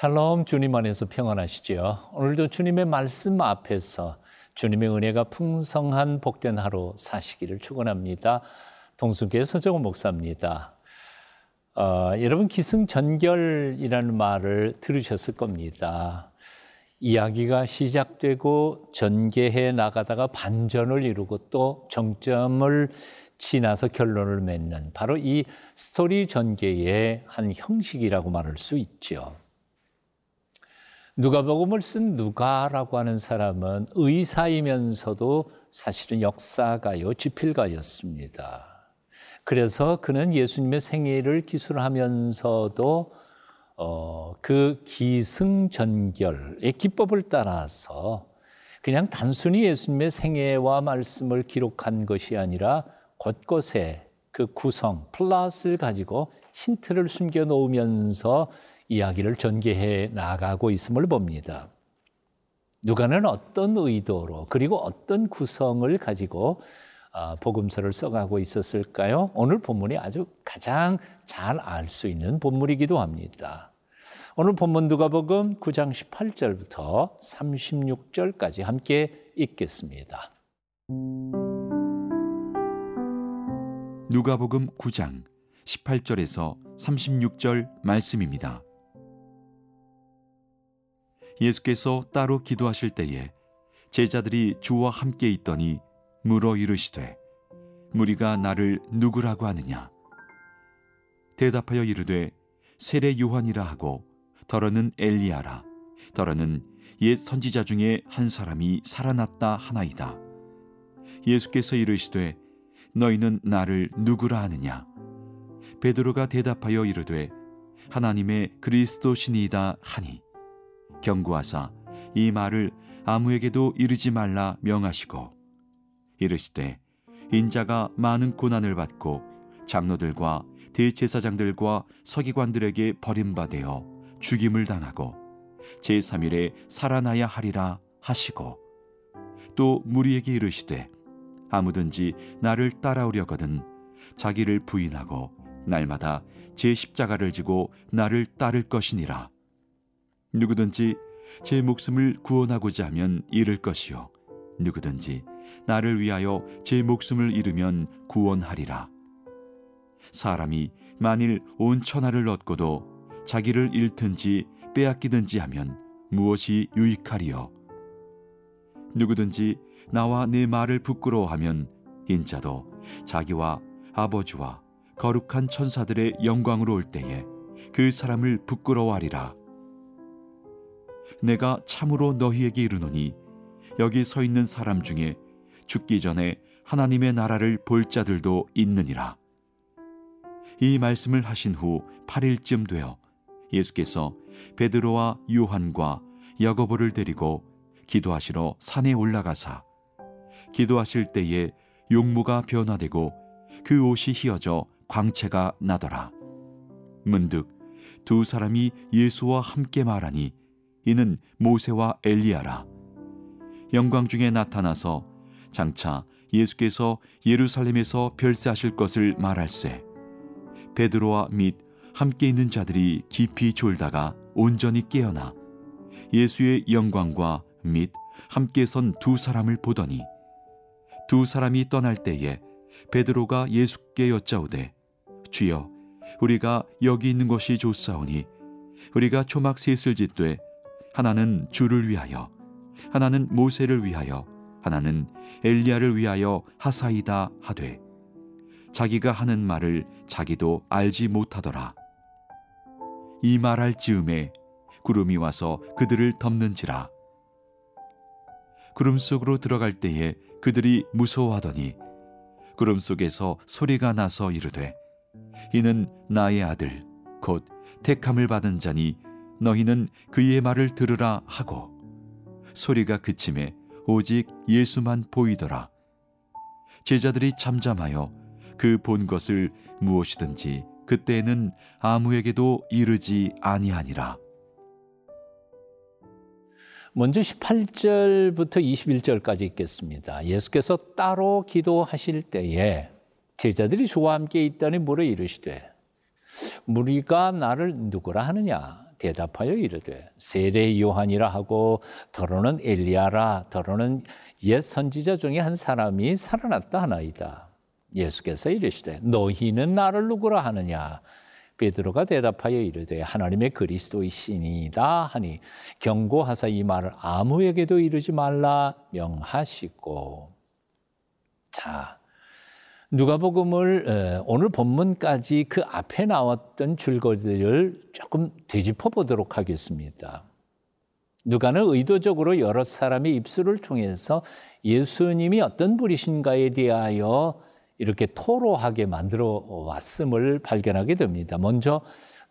샬롬 주님 안에서 평안하시죠. 오늘도 주님의 말씀 앞에서 주님의 은혜가 풍성한 복된 하루 사시기를 축원합니다. 동순교회 서정호 목사입니다. 어, 여러분 기승전결이라는 말을 들으셨을 겁니다. 이야기가 시작되고 전개해 나가다가 반전을 이루고 또 정점을 지나서 결론을 맺는 바로 이 스토리 전개의 한 형식이라고 말할 수 있죠. 누가복음을 쓴 누가라고 하는 사람은 의사이면서도 사실은 역사가요, 지필가였습니다. 그래서 그는 예수님의 생애를 기술하면서도 어, 그 기승전결의 기법을 따라서 그냥 단순히 예수님의 생애와 말씀을 기록한 것이 아니라 곳곳에 그 구성, 플러스를 가지고 힌트를 숨겨 놓으면서 이야기를 전개해 나가고 있음을 봅니다. 누가는 어떤 의도로 그리고 어떤 구성을 가지고 아, 복음서를 써가고 있었을까요? 오늘 본문이 아주 가장 잘 알 수 있는 본문이기도 합니다. 오늘 본문 누가복음 9장 18절부터 36절까지 함께 읽겠습니다. 누가복음 9장 18절에서 36절 말씀입니다. 예수께서 따로 기도하실 때에 제자들이 주와 함께 있더니 물어 이르시되 무리가 나를 누구라고 하느냐? 대답하여 이르되 세례 요한이라 하고 더러는 엘리야라. 더러는 옛 선지자 중에 한 사람이 살아났다 하나이다. 예수께서 이르시되 너희는 나를 누구라 하느냐? 베드로가 대답하여 이르되 하나님의 그리스도시니이다 하니 경고하사 이 말을 아무에게도 이르지 말라 명하시고 이르시되 인자가 많은 고난을 받고 장로들과 대제사장들과 서기관들에게 버림받아 죽임을 당하고 제3일에 살아나야 하리라 하시고 또 무리에게 이르시되 아무든지 나를 따라오려거든 자기를 부인하고 날마다 제 십자가를 지고 나를 따를 것이니라 누구든지 제 목숨을 구원하고자 하면 잃을 것이요 누구든지 나를 위하여 제 목숨을 잃으면 구원하리라. 사람이 만일 온 천하를 얻고도 자기를 잃든지 빼앗기든지 하면 무엇이 유익하리요? 누구든지 나와 내 말을 부끄러워하면 인자도 자기와 아버지와 거룩한 천사들의 영광으로 올 때에 그 사람을 부끄러워하리라. 내가 참으로 너희에게 이르노니 여기 서 있는 사람 중에 죽기 전에 하나님의 나라를 볼 자들도 있느니라. 이 말씀을 하신 후 8일쯤 되어 예수께서 베드로와 요한과 야고보를 데리고 기도하시러 산에 올라가사 기도하실 때에 용무가 변화되고 그 옷이 휘어져 광채가 나더라. 문득 두 사람이 예수와 함께 말하니 이는 모세와 엘리야라. 영광 중에 나타나서 장차 예수께서 예루살렘에서 별세하실 것을 말할세 베드로와 및 함께 있는 자들이 깊이 졸다가 온전히 깨어나 예수의 영광과 및 함께 선 두 사람을 보더니 두 사람이 떠날 때에 베드로가 예수께 여짜오되 주여 우리가 여기 있는 것이 좋사오니 우리가 초막 셋을 짓되 하나는 주를 위하여 하나는 모세를 위하여 하나는 엘리야를 위하여 하사이다 하되 자기가 하는 말을 자기도 알지 못하더라. 이 말할 즈음에 구름이 와서 그들을 덮는지라. 구름 속으로 들어갈 때에 그들이 무서워하더니 구름 속에서 소리가 나서 이르되 이는 나의 아들 곧 택함을 받은 자니 너희는 그의 말을 들으라 하고 소리가 그침에 오직 예수만 보이더라. 제자들이 잠잠하여 그 본 것을 무엇이든지 그때에는 아무에게도 이르지 아니하니라. 먼저 18절부터 21절까지 읽겠습니다. 예수께서 따로 기도하실 때에 제자들이 주와 함께 있다니 물어 이르시되 무리가 나를 누구라 하느냐 대답하여 이르되 세례 요한이라 하고 더러는 엘리야라 더러는 옛 선지자 중에 한 사람이 살아났다 하나이다. 예수께서 이르시되 너희는 나를 누구라 하느냐 베드로가 대답하여 이르되 하나님의 그리스도이시니이다 하니 경고하사 이 말을 아무에게도 이르지 말라 명하시고 자 누가복음을 오늘 본문까지 그 앞에 나왔던 줄거리를 조금 되짚어 보도록 하겠습니다. 누가는 의도적으로 여러 사람의 입술을 통해서 예수님이 어떤 분이신가에 대하여 이렇게 토로하게 만들어 왔음을 발견하게 됩니다. 먼저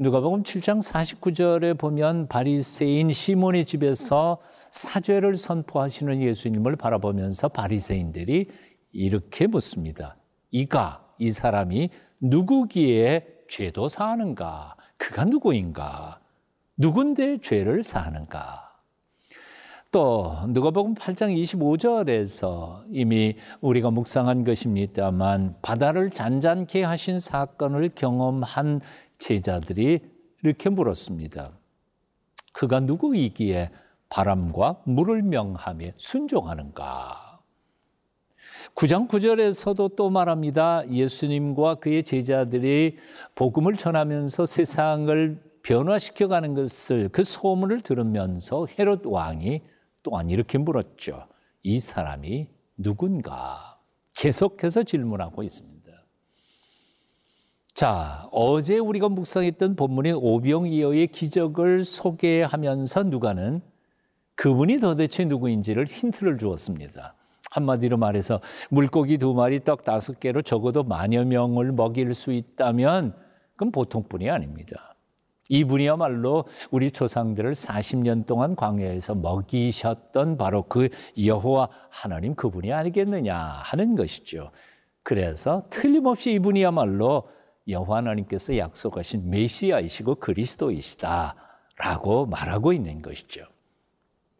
누가복음 7장 49절에 보면 바리새인 시몬의 집에서 사죄를 선포하시는 예수님을 바라보면서 바리새인들이 이렇게 묻습니다. 이가 이 사람이 누구기에 죄도 사하는가? 그가 누구인가? 누군데 죄를 사하는가? 또 누가복음 8장 25절에서 이미 우리가 묵상한 것입니다만 바다를 잔잔케 하신 사건을 경험한 제자들이 이렇게 물었습니다. 그가 누구이기에 바람과 물을 명하며 순종하는가? 9장 9절에서도 또 말합니다. 예수님과 그의 제자들이 복음을 전하면서 세상을 변화시켜 가는 것을 그 소문을 들으면서 헤롯 왕이 또한 이렇게 물었죠. 이 사람이 누군가? 계속해서 질문하고 있습니다. 자, 어제 우리가 묵상했던 본문인 오병이어의 기적을 소개하면서 누가는 그분이 도대체 누구인지를 힌트를 주었습니다. 한마디로 말해서 물고기 두 마리 떡 다섯 개로 적어도 만여 명을 먹일 수 있다면 그건 보통뿐이 아닙니다. 이분이야말로 우리 조상들을 40년 동안 광야에서 먹이셨던 바로 그 여호와 하나님 그분이 아니겠느냐 하는 것이죠. 그래서 틀림없이 이분이야말로 여호와 하나님께서 약속하신 메시아이시고 그리스도이시다라고 말하고 있는 것이죠.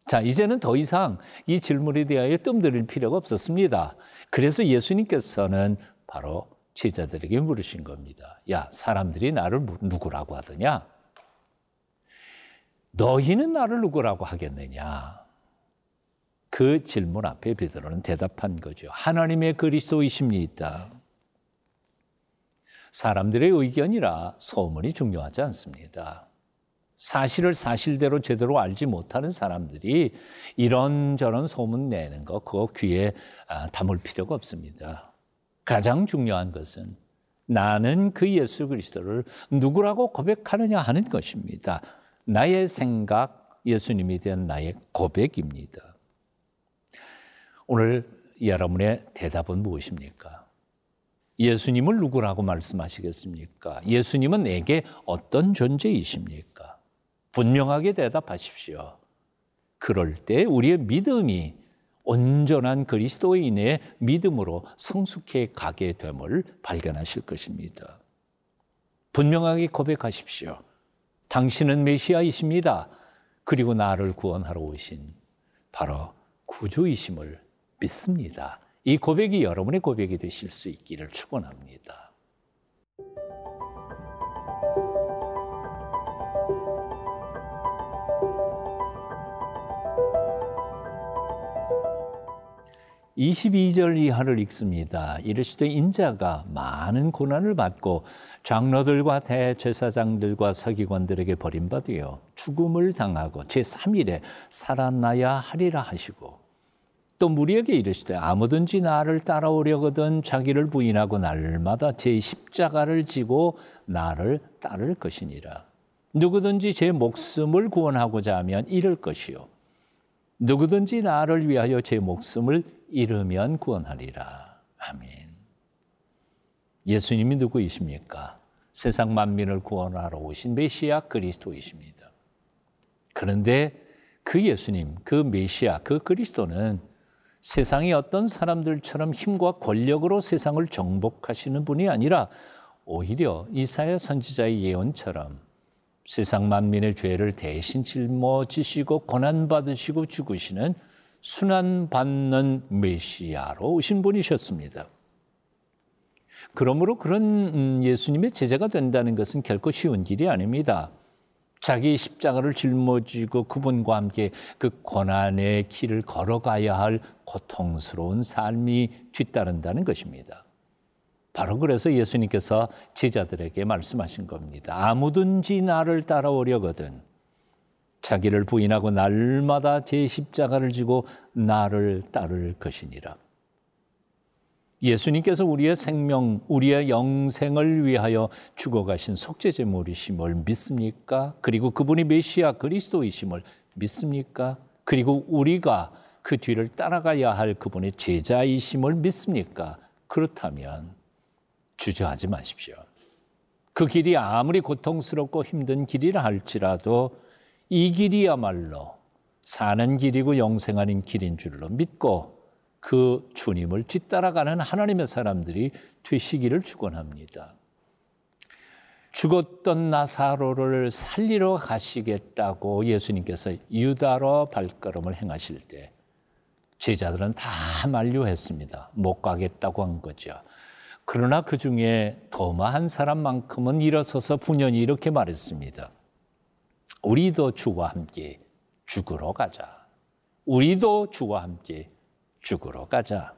자, 이제는 더 이상 이 질문에 대하여 뜸들일 필요가 없었습니다. 그래서 예수님께서는 바로 제자들에게 물으신 겁니다. 야, 사람들이 나를 누구라고 하더냐? 너희는 나를 누구라고 하겠느냐? 그 질문 앞에 베드로는 대답한 거죠. 하나님의 그리스도이십니다. 사람들의 의견이라 소문이 중요하지 않습니다. 사실을 사실대로 제대로 알지 못하는 사람들이 이런저런 소문 내는 거 그거 귀에 아, 담을 필요가 없습니다. 가장 중요한 것은 나는 그 예수 그리스도를 누구라고 고백하느냐 하는 것입니다. 나의 생각, 예수님에 대한 나의 고백입니다. 오늘 여러분의 대답은 무엇입니까? 예수님을 누구라고 말씀하시겠습니까? 예수님은 내게 어떤 존재이십니까? 분명하게 대답하십시오. 그럴 때 우리의 믿음이 온전한 그리스도인의 믿음으로 성숙해 가게 됨을 발견하실 것입니다. 분명하게 고백하십시오. 당신은 메시아이십니다. 그리고 나를 구원하러 오신 바로 구주이심을 믿습니다. 이 고백이 여러분의 고백이 되실 수 있기를 축원합니다. 22절 이하를 읽습니다. 이르시되 인자가 많은 고난을 받고 장로들과 대제사장들과 서기관들에게 버림받으여 죽음을 당하고 제3일에 살아나야 하리라 하시고 또 무리에게 이르시되 아무든지 나를 따라오려거든 자기를 부인하고 날마다 제 십자가를 지고 나를 따를 것이니라. 누구든지 제 목숨을 구원하고자 하면 잃을 것이요. 누구든지 나를 위하여 제 목숨을 잃으면 구원하리라. 아멘. 예수님이 누구이십니까? 세상 만민을 구원하러 오신 메시아 그리스도이십니다. 그런데 그 예수님, 그 메시아, 그 그리스도는 세상의 어떤 사람들처럼 힘과 권력으로 세상을 정복하시는 분이 아니라 오히려 이사야 선지자의 예언처럼 세상 만민의 죄를 대신 짊어지시고 고난받으시고 죽으시는 순환받는 메시아로 오신 분이셨습니다. 그러므로 그런 음, 예수님의 제자가 된다는 것은 결코 쉬운 길이 아닙니다. 자기 십자가를 짊어지고 그분과 함께 그 고난의 길을 걸어가야 할 고통스러운 삶이 뒤따른다는 것입니다. 바로 그래서 예수님께서 제자들에게 말씀하신 겁니다. 아무든지 나를 따라오려거든 자기를 부인하고 날마다 제 십자가를 지고 나를 따를 것이니라. 예수님께서 우리의 생명, 우리의 영생을 위하여 죽어가신 속죄제물이심을 믿습니까? 그리고 그분이 메시아 그리스도이심을 믿습니까? 그리고 우리가 그 뒤를 따라가야 할 그분의 제자이심을 믿습니까? 그렇다면 주저하지 마십시오. 그 길이 아무리 고통스럽고 힘든 길이라 할지라도 이 길이야말로 사는 길이고 영생하는 길인 줄로 믿고 그 주님을 뒤따라가는 하나님의 사람들이 되시기를 축원합니다. 죽었던 나사로를 살리러 가시겠다고 예수님께서 유다로 발걸음을 행하실 때 제자들은 다 만류했습니다. 못 가겠다고 한 거죠. 그러나 그 중에 도마 한 사람만큼은 일어서서 분연히 이렇게 말했습니다. 우리도 주와 함께 죽으러 가자. 우리도 주와 함께 죽으러 가자.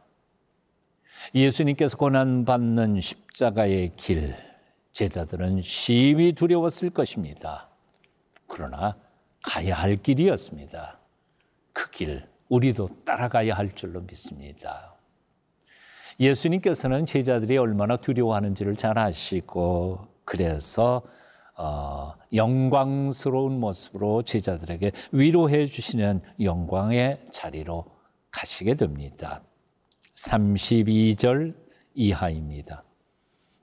예수님께서 고난받는 십자가의 길, 제자들은 심히 두려웠을 것입니다. 그러나 가야 할 길이었습니다. 그 길, 우리도 따라가야 할 줄로 믿습니다. 예수님께서는 제자들이 얼마나 두려워하는지를 잘 아시고, 그래서 어, 영광스러운 모습으로 제자들에게 위로해 주시는 영광의 자리로 가시게 됩니다. 32절 이하입니다.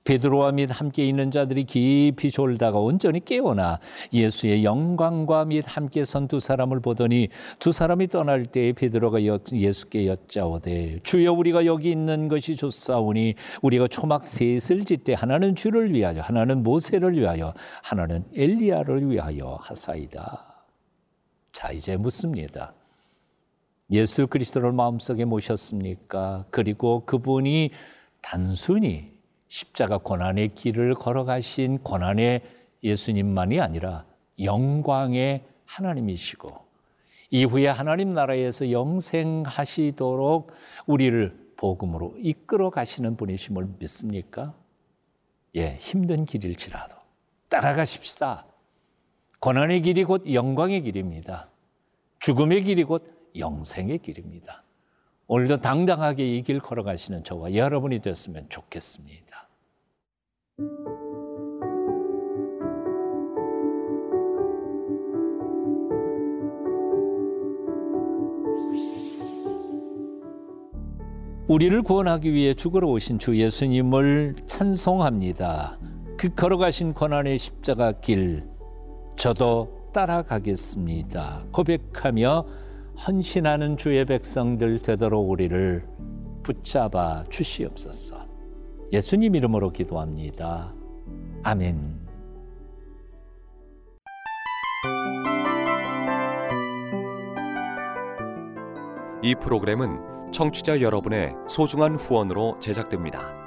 베드로와 및 함께 있는 자들이 깊이 졸다가 온전히 깨어나 예수의 영광과 및 함께 선 두 사람을 보더니 두 사람이 떠날 때에 베드로가 예수께 여짜오되 주여 우리가 여기 있는 것이 좋사오니 우리가 초막 셋을 짓되 하나는 주를 위하여 하나는 모세를 위하여 하나는 엘리야를 위하여 하사이다. 자 이제 묻습니다. 예수 그리스도를 마음속에 모셨습니까? 그리고 그분이 단순히 십자가 고난의 길을 걸어가신 고난의 예수님만이 아니라 영광의 하나님이시고 이후에 하나님 나라에서 영생하시도록 우리를 복음으로 이끌어 가시는 분이심을 믿습니까? 예, 힘든 길일지라도 따라가십시다. 고난의 길이 곧 영광의 길입니다. 죽음의 길이 곧 영생의 길입니다. 오늘도 당당하게 이 길 걸어가시는 저와 여러분이 됐으면 좋겠습니다. 우리를 구원하기 위해 죽으러 오신 주 예수님을 찬송합니다. 그 걸어가신 고난의 십자가 길, 저도 따라가겠습니다. 고백하며 헌신하는 주의 백성들 되도록 우리를 붙잡아 주시옵소서. 예수님 이름으로 기도합니다. 아멘. 이 프로그램은 청취자 여러분의 소중한 후원으로 제작됩니다.